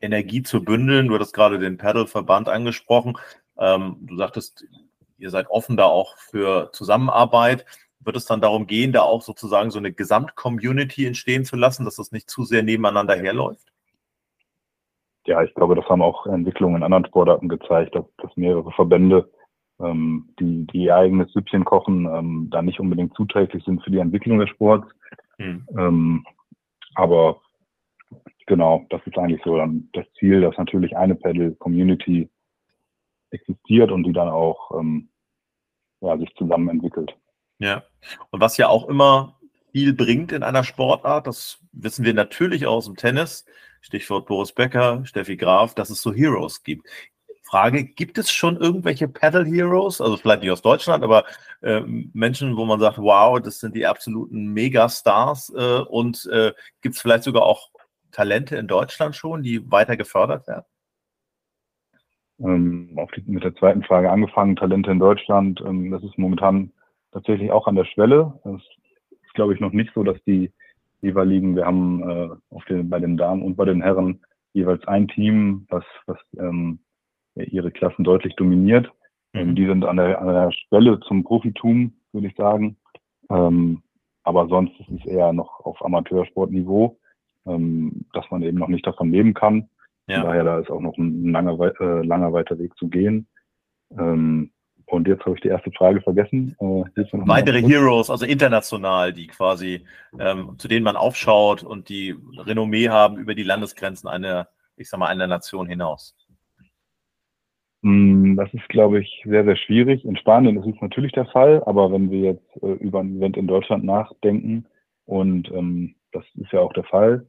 S2: Energie zu bündeln. Du hattest gerade den Paddle-Verband angesprochen. Ähm, du sagtest, ihr seid offen da auch für Zusammenarbeit. Wird es dann darum gehen, da auch sozusagen so eine Gesamtcommunity entstehen zu lassen, dass das nicht zu sehr nebeneinander herläuft?
S4: Ja, ich glaube, das haben auch Entwicklungen in anderen Sportarten gezeigt, dass, dass mehrere Verbände ähm, die, die ihr eigenes Süppchen kochen, ähm, da nicht unbedingt zuträglich sind für die Entwicklung des Sports. Mhm. Ähm, aber genau, das ist eigentlich so dann das Ziel, dass natürlich eine Pedal-Community existiert und die dann auch ähm, ja, sich zusammen entwickelt.
S2: Ja, und was ja auch immer viel bringt in einer Sportart, das wissen wir natürlich aus dem Tennis, Stichwort Boris Becker, Steffi Graf, dass es so Heroes gibt. Frage, gibt es schon irgendwelche Paddle Heroes, also vielleicht nicht aus Deutschland, aber äh, Menschen, wo man sagt, wow, das sind die absoluten Megastars äh, und äh, gibt es vielleicht sogar auch Talente in Deutschland schon, die weiter gefördert werden?
S4: Ähm, die, mit der zweiten Frage angefangen, Talente in Deutschland, ähm, das ist momentan tatsächlich auch an der Schwelle. Es ist, glaube ich, noch nicht so, dass die, jeweiligen. Wir haben äh, auf den, bei den Damen und bei den Herren jeweils ein Team, was, was ähm, ihre Klassen deutlich dominiert. Ähm, mhm. Die sind an der, an der Schwelle zum Profitum, würde ich sagen. Ähm, aber sonst ist es eher noch auf Amateursportniveau, ähm, dass man eben noch nicht davon leben kann. Ja. Von daher, da ist auch noch ein langer, äh, langer weiter Weg zu gehen. Ähm, und jetzt habe ich die erste Frage vergessen. Äh,
S2: Weitere Heroes, also international, die quasi, ähm, zu denen man aufschaut und die Renommee haben über die Landesgrenzen einer, ich sag mal, einer Nation hinaus.
S4: Hm, das ist, glaube ich, sehr, sehr schwierig. In Spanien ist es natürlich der Fall, aber wenn wir jetzt äh, über ein Event in Deutschland nachdenken, und ähm, das ist ja auch der Fall,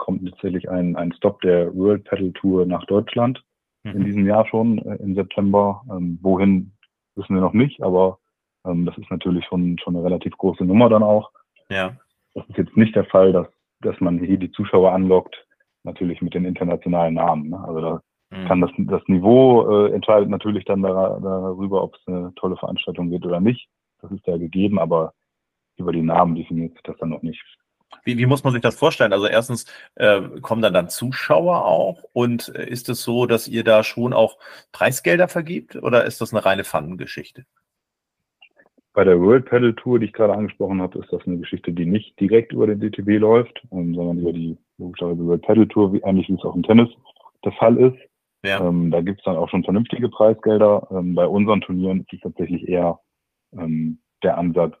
S4: kommt tatsächlich ein, ein Stop der World Pedal Tour nach Deutschland mhm. in diesem Jahr schon, äh, im September. Ähm, wohin wissen wir noch nicht, aber ähm, das ist natürlich schon, schon eine relativ große Nummer dann auch.
S2: Ja.
S4: Das ist jetzt nicht der Fall, dass, dass man hier die Zuschauer anlockt, natürlich mit den internationalen Namen. Ne? Also da mhm. kann das, das Niveau äh, entscheidet natürlich dann da, darüber, ob es eine tolle Veranstaltung wird oder nicht. Das ist ja gegeben, aber über die Namen definiert sich das dann noch nicht.
S2: Wie, wie muss man sich das vorstellen? Also erstens, äh, kommen dann dann Zuschauer auch und äh, ist es so, dass ihr da schon auch Preisgelder vergibt oder ist das eine reine Pfannengeschichte?
S4: Bei der World Pedal Tour, die ich gerade angesprochen habe, ist das eine Geschichte, die nicht direkt über den DTB läuft, ähm, sondern über die logischerweise World Pedal Tour, wie, ähnlich wie es auch im Tennis der Fall ist. Ja. Ähm, da gibt es dann auch schon vernünftige Preisgelder. Ähm, bei unseren Turnieren ist es tatsächlich eher ähm, der Ansatz,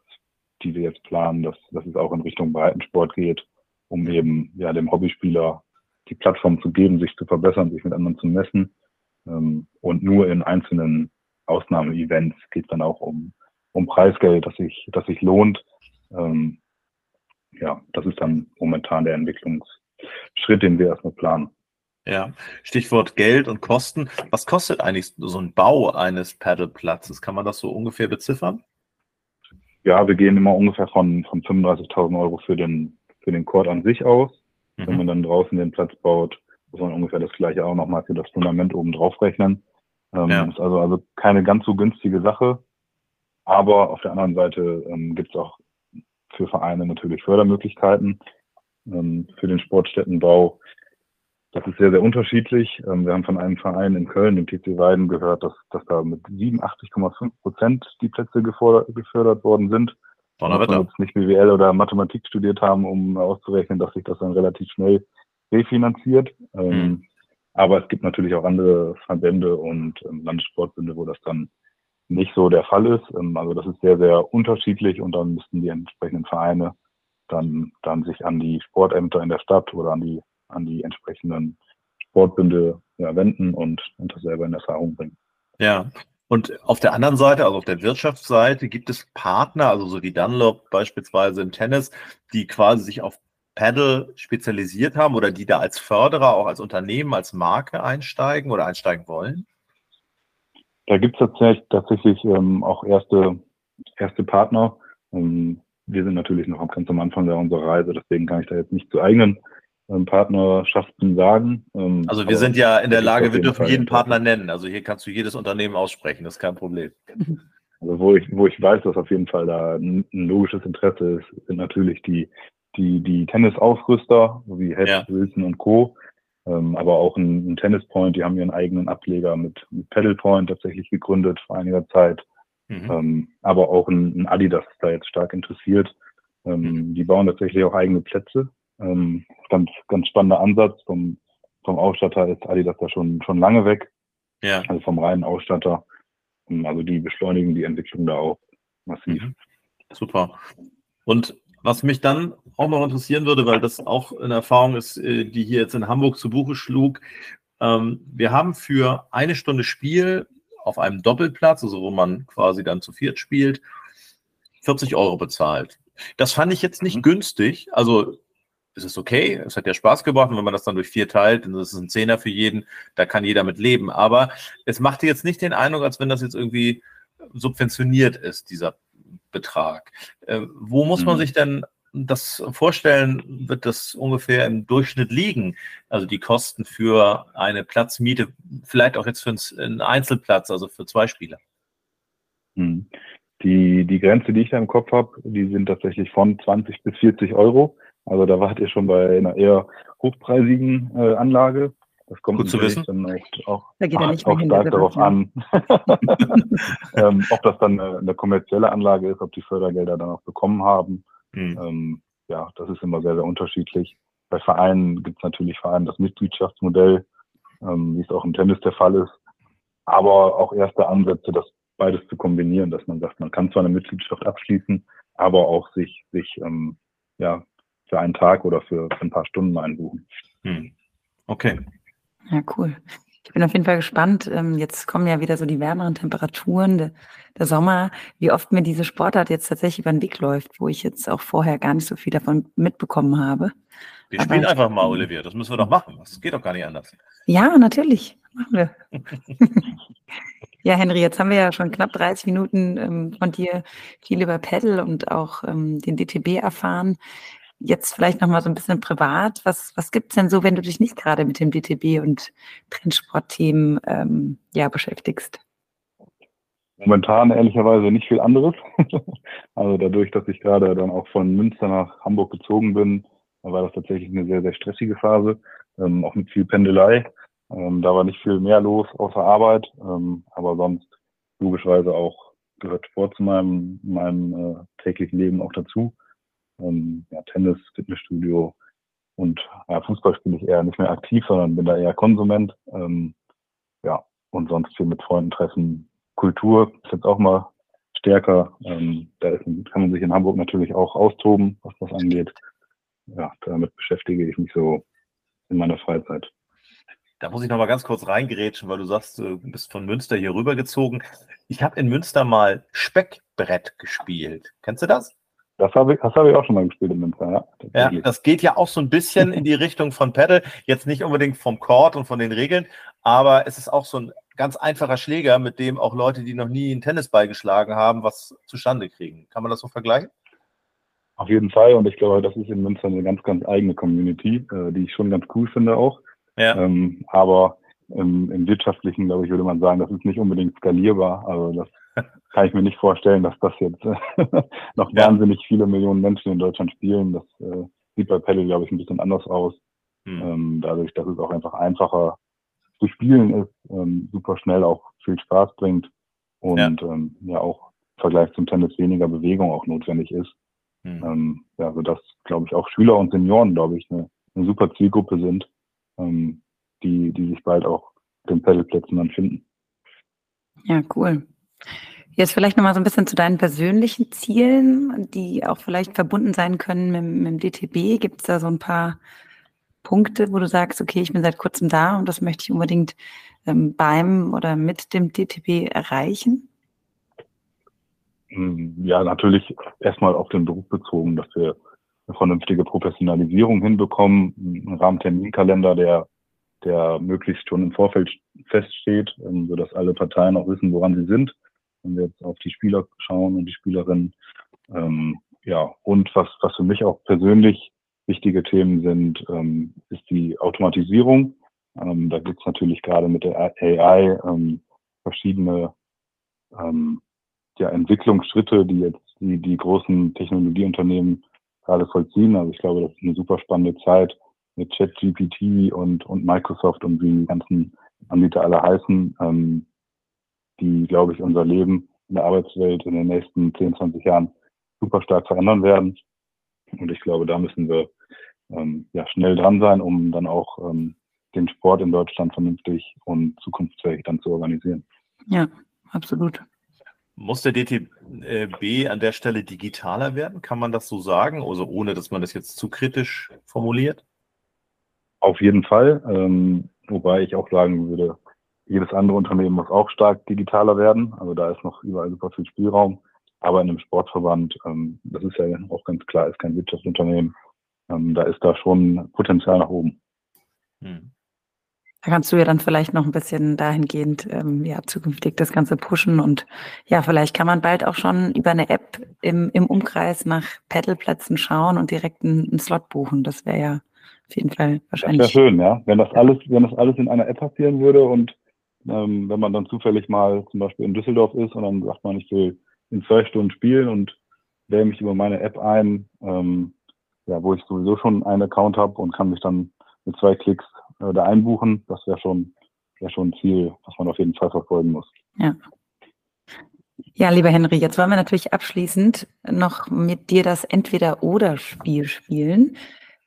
S4: die wir jetzt planen, dass, dass es auch in Richtung Breitensport geht, um eben ja dem Hobbyspieler die Plattform zu geben, sich zu verbessern, sich mit anderen zu messen. Ähm, und nur in einzelnen Ausnahmeevents geht es dann auch um, um Preisgeld, das sich, das sich lohnt. Ähm, ja, das ist dann momentan der Entwicklungsschritt, den wir erstmal planen.
S2: Ja, Stichwort Geld und Kosten. Was kostet eigentlich so ein Bau eines Paddleplatzes? Kann man das so ungefähr beziffern?
S4: Ja, wir gehen immer ungefähr von, von 35.000 Euro für den, für den Court an sich aus. Mhm. Wenn man dann draußen den Platz baut, muss man ungefähr das gleiche auch nochmal für das Fundament oben drauf rechnen. Ähm, ja. Ist also, also keine ganz so günstige Sache. Aber auf der anderen Seite ähm, gibt es auch für Vereine natürlich Fördermöglichkeiten ähm, für den Sportstättenbau. Das ist sehr, sehr unterschiedlich. Ähm, wir haben von einem Verein in Köln, dem TC Weiden, gehört, dass, dass da mit 87,5 Prozent die Plätze gefördert worden sind. Wenn wir jetzt nicht BWL oder Mathematik studiert haben, um auszurechnen, dass sich das dann relativ schnell refinanziert. Mhm. Aber es gibt natürlich auch andere Verbände und ähm, Landessportbünde, wo das dann nicht so der Fall ist. also das ist sehr, sehr unterschiedlich und dann müssten die entsprechenden Vereine dann, dann sich an die Sportämter in der Stadt oder an die an die entsprechenden Sportbünde ja, wenden und, und das selber in Erfahrung bringen.
S2: Ja, und auf der anderen Seite, also auf der Wirtschaftsseite, gibt es Partner, also so wie Dunlop beispielsweise im Tennis, die quasi sich auf Paddle spezialisiert haben oder die da als Förderer, auch als Unternehmen, als Marke einsteigen oder einsteigen wollen?
S4: Da gibt es tatsächlich, tatsächlich ähm, auch erste, erste Partner. Ähm, wir sind natürlich noch ganz am Anfang der unserer Reise, deswegen kann ich da jetzt nicht zu eigenen Partnerschaften sagen.
S2: Ähm, also wir sind ja in der Lage, wir dürfen jeden Partner nennen. Also hier kannst du jedes Unternehmen aussprechen, das ist kein Problem.
S4: Also wo ich, wo ich weiß, dass auf jeden Fall da ein, logisches Interesse ist, sind natürlich die, die, die Tennisausrüster, wie Head, ja. Wilson und Co. Ähm, aber auch ein, ein Tennis Point, die haben ihren eigenen Ableger mit, mit Pedal Point tatsächlich gegründet vor einiger Zeit. Mhm. Ähm, aber auch ein, ein Adidas ist da jetzt stark interessiert. Mhm. Die bauen tatsächlich auch eigene Plätze ähm, ganz, ganz spannender Ansatz. Vom, vom Ausstatter ist Adidas da schon, schon lange weg. Ja. Also vom reinen Ausstatter. Also die beschleunigen die Entwicklung da auch massiv. Mhm.
S2: Super. Und was mich dann auch noch interessieren würde, weil das auch eine Erfahrung ist, äh, die hier jetzt in Hamburg zu Buche schlug. Ähm, wir haben für eine Stunde Spiel auf einem Doppelplatz, also wo man quasi dann zu viert spielt, 40 Euro bezahlt. Das fand ich jetzt nicht mhm. günstig. Also ist es okay. Es hat ja Spaß gemacht. Und wenn man das dann durch vier teilt, dann ist es ein Zehner für jeden. Da kann jeder mit leben. Aber es machte jetzt nicht den Eindruck, als wenn das jetzt irgendwie subventioniert ist, dieser Betrag. Äh, wo muss man mhm. sich denn das vorstellen, wird das ungefähr im Durchschnitt liegen? Also die Kosten für eine Platzmiete, vielleicht auch jetzt für einen Einzelplatz, also für zwei Spieler.
S4: Mhm. Die, die Grenze, die ich da im Kopf habe, die sind tatsächlich von 20 bis 40 Euro Also da wart ihr schon bei einer eher hochpreisigen äh, Anlage. Das kommt
S2: Gut zu wissen.
S4: dann auch, auch,
S3: Da geht er
S4: auch,
S3: nicht mehr
S4: auch
S3: hin,
S4: stark darauf an, ähm, ob das dann eine, eine kommerzielle Anlage ist, ob die Fördergelder dann auch bekommen haben.
S2: Hm.
S4: Ähm, ja, das ist immer sehr, sehr unterschiedlich. Bei Vereinen gibt es natürlich vor allem das Mitgliedschaftsmodell, ähm, wie es auch im Tennis der Fall ist, aber auch erste Ansätze, das beides zu kombinieren, dass man sagt, man kann zwar eine Mitgliedschaft abschließen, aber auch sich, sich ähm, ja, für einen Tag oder für, für ein paar Stunden einbuchen.
S2: Hm. Okay.
S3: Ja, cool. Ich bin auf jeden Fall gespannt. Ähm, Jetzt kommen ja wieder so die wärmeren Temperaturen, der, der Sommer, wie oft mir diese Sportart jetzt tatsächlich über den Weg läuft, wo ich jetzt auch vorher gar nicht so viel davon mitbekommen habe.
S2: Wir
S3: Aber-
S2: spielen einfach mal, Olivia. Das müssen wir doch machen. Das geht doch gar nicht anders.
S3: Ja, natürlich. Machen wir. ja, Henry, jetzt haben wir ja schon knapp 30 Minuten ähm, von dir viel über Paddle und auch ähm, den DTB erfahren. Jetzt vielleicht nochmal so ein bisschen privat. Was, was gibt's denn so, wenn du dich nicht gerade mit dem DTB und Trendsportthemen ähm, ja, beschäftigst?
S4: Momentan ehrlicherweise nicht viel anderes. also dadurch, dass ich gerade dann auch von Münster nach Hamburg gezogen bin, war das tatsächlich eine sehr, sehr stressige Phase, ähm, auch mit viel Pendelei. Ähm, da war nicht viel mehr los außer Arbeit, ähm, aber sonst logischerweise auch gehört Sport zu meinem, meinem äh, täglichen Leben auch dazu. Ähm, ja, Tennis, Fitnessstudio und ja, Fußball spiele ich eher nicht mehr aktiv, sondern bin da eher Konsument. Ähm, ja, und sonst viel mit Freunden treffen. Kultur ist jetzt auch mal stärker. Ähm, da ist, kann man sich in Hamburg natürlich auch austoben, was das angeht. Ja, damit beschäftige ich mich so in meiner Freizeit.
S2: Da muss ich noch mal ganz kurz reingerätschen, weil du sagst, du bist von Münster hier rübergezogen. Ich habe in Münster mal Speckbrett gespielt. Kennst du das?
S4: Das habe ich, das habe ich auch schon mal gespielt in Münster, ja.
S2: Ja, das geht ja auch so ein bisschen in die Richtung von Paddle. Jetzt nicht unbedingt vom Court und von den Regeln, aber es ist auch so ein ganz einfacher Schläger, mit dem auch Leute, die noch nie einen Tennisball geschlagen haben, was zustande kriegen. Kann man das so vergleichen?
S4: Auf jeden Fall. Und ich glaube, das ist in Münster eine ganz, ganz eigene Community, äh, die ich schon ganz cool finde auch.
S2: Ja.
S4: Ähm, aber im, im Wirtschaftlichen, glaube ich, würde man sagen, das ist nicht unbedingt skalierbar. Also das kann ich mir nicht vorstellen, dass das jetzt noch
S2: Ja.
S4: wahnsinnig viele Millionen Menschen in Deutschland spielen. Das äh, sieht bei Paddle, glaube ich, ein bisschen anders aus.
S2: Hm.
S4: Ähm, dadurch, dass es auch einfach einfacher zu spielen ist, ähm, super schnell auch viel Spaß bringt und ja, ähm, ja auch im Vergleich zum Tennis weniger Bewegung auch notwendig ist.
S2: Hm.
S4: Ähm, ja, sodass, glaube ich, auch Schüler und Senioren, glaube ich, eine, eine super Zielgruppe sind, ähm, die, die sich bald auch den Pedalplätzen dann finden.
S3: Ja, cool. Jetzt vielleicht nochmal so ein bisschen zu deinen persönlichen Zielen, die auch vielleicht verbunden sein können mit, mit dem DTB. Gibt es da so ein paar Punkte, wo du sagst, okay, ich bin seit kurzem da und das möchte ich unbedingt ähm, beim oder mit dem DTB erreichen?
S4: Ja, natürlich erstmal auf den Beruf bezogen, dass wir eine vernünftige Professionalisierung hinbekommen, einen Rahmenterminkalender, der, der möglichst schon im Vorfeld feststeht, ähm, sodass alle Parteien auch wissen, woran sie sind. Wenn wir jetzt auf die Spieler schauen und die Spielerinnen, ähm, ja, und was, was für mich auch persönlich wichtige Themen sind, ähm, ist die Automatisierung. Ähm, da gibt es natürlich gerade mit der AI ähm, verschiedene ähm, ja, Entwicklungsschritte, die jetzt die, die großen Technologieunternehmen gerade vollziehen. Also ich glaube, das ist eine super spannende Zeit mit ChatGPT und, und Microsoft und wie die ganzen Anbieter alle heißen, ähm, die, glaube ich, unser Leben in der Arbeitswelt in den nächsten 10, 20 Jahren super stark verändern werden. Und ich glaube, da müssen wir ähm, ja, schnell dran sein, um dann auch ähm, den Sport in Deutschland vernünftig und zukunftsfähig dann zu organisieren.
S3: Ja, absolut.
S2: Muss der DTB an der Stelle digitaler werden? Kann man das so sagen? Also ohne, dass man das jetzt zu kritisch formuliert?
S4: Auf jeden Fall. Ähm, wobei ich auch sagen würde, jedes andere Unternehmen muss auch stark digitaler werden. Also da ist noch überall super viel Spielraum. Aber in einem Sportverband, ähm, das ist ja auch ganz klar, ist kein Wirtschaftsunternehmen. Ähm, da ist da schon Potenzial nach oben.
S2: Hm.
S3: Da kannst du ja dann vielleicht noch ein bisschen dahingehend ähm, ja, zukünftig das Ganze pushen und ja, vielleicht kann man bald auch schon über eine App im, im Umkreis nach Paddleplätzen schauen und direkt einen, einen Slot buchen. Das wäre ja auf jeden Fall wahrscheinlich.
S4: Das wäre schön, ja. Wenn das alles, wenn das alles in einer App passieren würde und ähm, wenn man dann zufällig mal zum Beispiel in Düsseldorf ist und dann sagt man, ich will in zwei Stunden spielen und wähle mich über meine App ein, ähm, ja, wo ich sowieso schon einen Account habe und kann mich dann mit zwei Klicks äh, da einbuchen. Das wäre schon, wäre schon ein Ziel, was man auf jeden Fall verfolgen muss.
S3: Ja. Ja, lieber Henry, jetzt wollen wir natürlich abschließend noch mit dir das Entweder-Oder-Spiel spielen.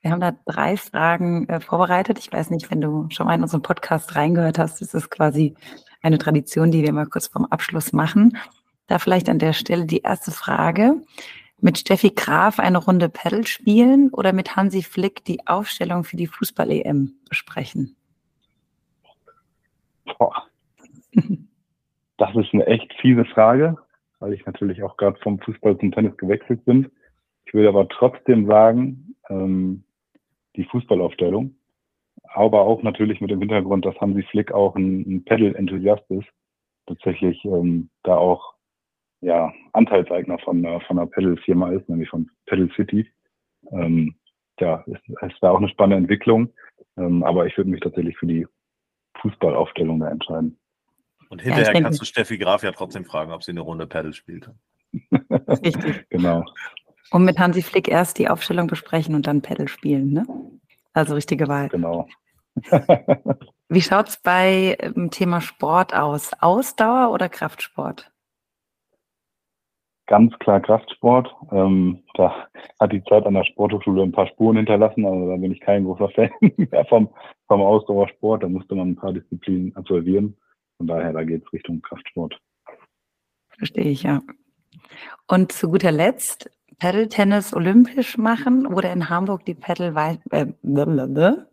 S3: Wir haben da drei Fragen äh, vorbereitet. Ich weiß nicht, wenn du schon mal in unseren Podcast reingehört hast, ist es quasi eine Tradition, die wir mal kurz vorm Abschluss machen. Da vielleicht an der Stelle die erste Frage. Mit Steffi Graf eine Runde Paddle spielen oder mit Hansi Flick die Aufstellung für die Fußball-EM besprechen?
S4: Boah. Das ist eine echt fiese Frage, weil ich natürlich auch gerade vom Fußball zum Tennis gewechselt bin. Ich würde aber trotzdem sagen, ähm, die Fußballaufstellung, aber auch natürlich mit dem Hintergrund, dass Hansi Flick auch ein, ein Pedal-Enthusiast ist, tatsächlich ähm, da auch ja, Anteilseigner von, von einer Pedal-Firma ist, nämlich von Pedal City. Ähm, ja, ist, ist da auch eine spannende Entwicklung, ähm, aber ich würde mich tatsächlich für die Fußballaufstellung da entscheiden.
S2: Und hinterher ja, kannst du Steffi Graf ja trotzdem fragen, ob sie eine Runde Pedal spielt.
S3: Richtig.
S4: genau.
S3: Und mit Hansi Flick erst die Aufstellung besprechen und dann Pedal spielen, ne? Also richtige Wahl.
S4: Genau.
S3: Wie schaut es bei dem ähm, Thema Sport aus? Ausdauer oder Kraftsport?
S4: Ganz klar Kraftsport. Ähm, da hat die Zeit an der Sporthochschule ein paar Spuren hinterlassen, also da bin ich kein großer Fan mehr vom, vom Ausdauersport. Da musste man ein paar Disziplinen absolvieren. Von daher, da geht es Richtung Kraftsport.
S3: Verstehe ich, ja. Und zu guter Letzt, Paddle-Tennis olympisch machen oder in Hamburg die Paddle äh,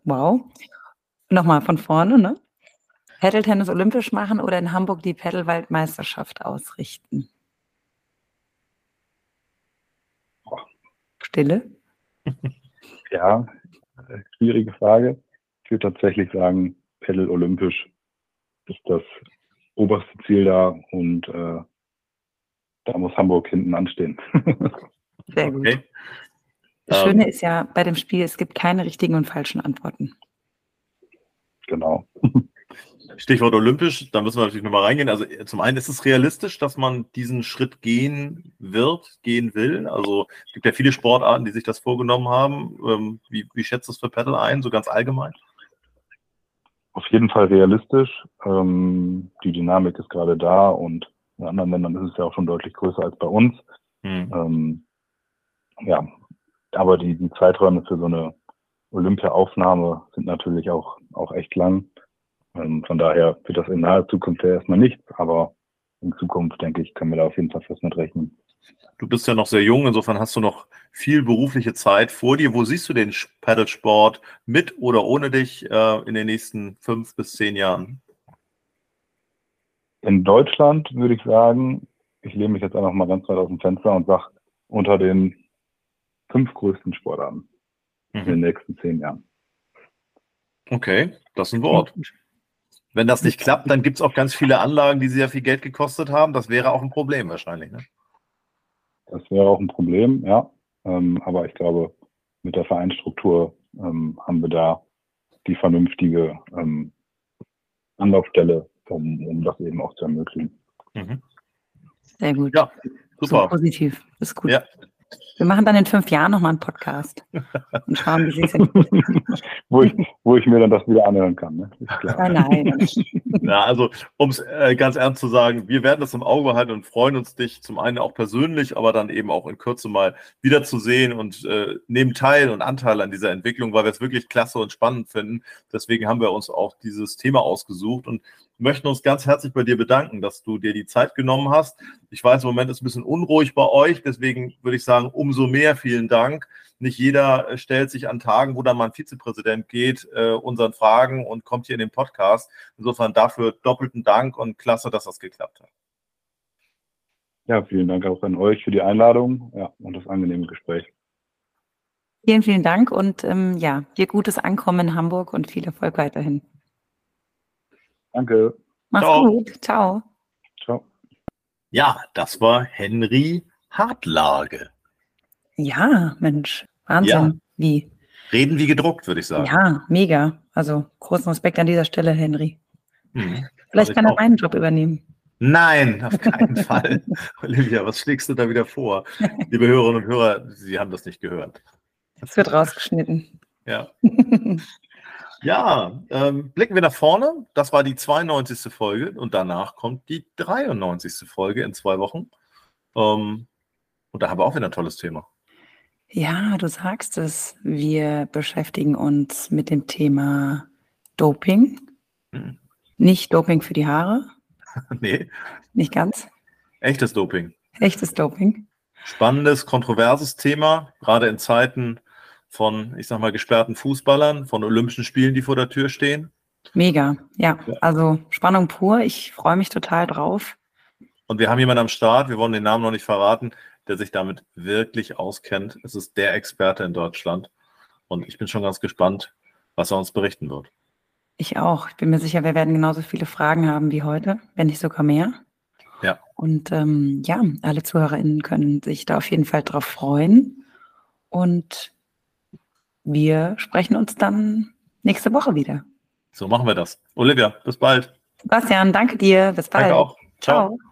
S3: wow. Nochmal von vorne, ne? Paddle-Tennis olympisch machen oder in Hamburg die Paddle-Waldmeisterschaft ausrichten? Stille?
S4: Ja, schwierige Frage. Ich würde tatsächlich sagen, Paddle olympisch ist das oberste Ziel da und äh, da muss Hamburg hinten anstehen.
S3: Sehr gut. Okay. Das Schöne ähm, ist ja bei dem Spiel, es gibt keine richtigen und falschen Antworten.
S4: Genau.
S2: Stichwort olympisch, da müssen wir natürlich nochmal reingehen. Also zum einen ist es realistisch, dass man diesen Schritt gehen wird, gehen will. Also es gibt ja viele Sportarten, die sich das vorgenommen haben. Ähm, wie, wie schätzt du es für Paddle ein, so ganz allgemein?
S4: Auf jeden Fall realistisch. Ähm, die Dynamik ist gerade da und in anderen Ländern ist es ja auch schon deutlich größer als bei uns. Hm. Ja, aber die, die Zeiträume für so eine Olympia-Aufnahme sind natürlich auch, auch echt lang. Ähm, von daher wird das in naher Zukunft ja erstmal nichts, aber in Zukunft, denke ich, können wir da auf jeden Fall fest mit rechnen.
S2: Du bist ja noch sehr jung, insofern hast du noch viel berufliche Zeit vor dir. Wo siehst du den Paddlesport mit oder ohne dich äh, in den nächsten fünf bis zehn Jahren?
S4: In Deutschland würde ich sagen, ich lehne mich jetzt einfach mal ganz weit aus dem Fenster und sage, unter den fünf größten Sportarten mhm. in den nächsten zehn Jahren.
S2: Okay, das ist ein Wort. Wenn das nicht klappt, dann gibt es auch ganz viele Anlagen, die sehr viel Geld gekostet haben. Das wäre auch ein Problem wahrscheinlich. Ne?
S4: Das wäre auch ein Problem, ja. Ähm, aber ich glaube, mit der Vereinsstruktur ähm, haben wir da die vernünftige ähm, Anlaufstelle, um, um das eben auch zu ermöglichen. Mhm.
S3: Sehr gut. Ja, super. So positiv. Das ist gut. Ja, wir machen dann in fünf Jahren nochmal einen Podcast und schauen, wie sich entwickelt.
S4: wo, ich, wo ich mir dann das wieder anhören kann. Ne?
S3: Nein, nein.
S2: Ja, also, um es äh, ganz ernst zu sagen, wir werden das im Auge halten und freuen uns, dich zum einen auch persönlich, aber dann eben auch in Kürze mal wiederzusehen und äh, nehmen teil und Anteil an dieser Entwicklung, weil wir es wirklich klasse und spannend finden. Deswegen haben wir uns auch dieses Thema ausgesucht und möchten uns ganz herzlich bei dir bedanken, dass du dir die Zeit genommen hast. Ich weiß, im Moment ist ein bisschen unruhig bei euch, deswegen würde ich sagen, umso mehr vielen Dank. Nicht jeder äh, stellt sich an Tagen, wo dann mal ein Vizepräsident geht, äh, unseren Fragen und kommt hier in den Podcast. Insofern dafür doppelten Dank und klasse, dass das geklappt hat.
S4: Ja, vielen Dank auch an euch für die Einladung ja, und das angenehme Gespräch.
S3: Vielen, vielen Dank und ähm, ja, dir gutes Ankommen in Hamburg und viel Erfolg weiterhin.
S4: Danke.
S3: Mach's Ciao. gut. Ciao.
S4: Ciao.
S2: Ja, das war Henry Hartlage.
S3: Ja, Mensch, Wahnsinn. Ja. Wie?
S2: Reden wie gedruckt, würde ich sagen.
S3: Ja, mega. Also großen Respekt an dieser Stelle, Henry. Hm, Vielleicht kann er meinen Job übernehmen.
S2: Nein, auf keinen Fall. Olivia, was schlägst du da wieder vor? Liebe Hörerinnen und Hörer, Sie haben das nicht gehört.
S3: Es wird rausgeschnitten.
S2: Ja. ja, ähm, blicken wir nach vorne. Das war die 92. Folge und danach kommt die 93. Folge in zwei Wochen. Ähm, und da haben wir auch wieder ein tolles Thema.
S3: Ja, du sagst es. Wir beschäftigen uns mit dem Thema Doping. Hm. Nicht Doping für die Haare.
S2: nee.
S3: Nicht ganz.
S2: Echtes Doping.
S3: Echtes Doping.
S2: Spannendes, kontroverses Thema, gerade in Zeiten von, ich sag mal, gesperrten Fußballern, von Olympischen Spielen, die vor der Tür stehen.
S3: Mega, ja. ja. Also Spannung pur. Ich freue mich total drauf.
S2: Und wir haben jemanden am Start, wir wollen den Namen noch nicht verraten, der sich damit wirklich auskennt. Es ist der Experte in Deutschland. Und ich bin schon ganz gespannt, was er uns berichten wird.
S3: Ich auch. Ich bin mir sicher, wir werden genauso viele Fragen haben wie heute, wenn nicht sogar mehr.
S2: Ja.
S3: Und ähm, ja, alle ZuhörerInnen können sich da auf jeden Fall drauf freuen. Und wir sprechen uns dann nächste Woche wieder.
S2: So machen wir das. Olivia, bis bald.
S3: Sebastian, danke dir. Bis bald.
S2: Danke auch. Ciao. Ciao.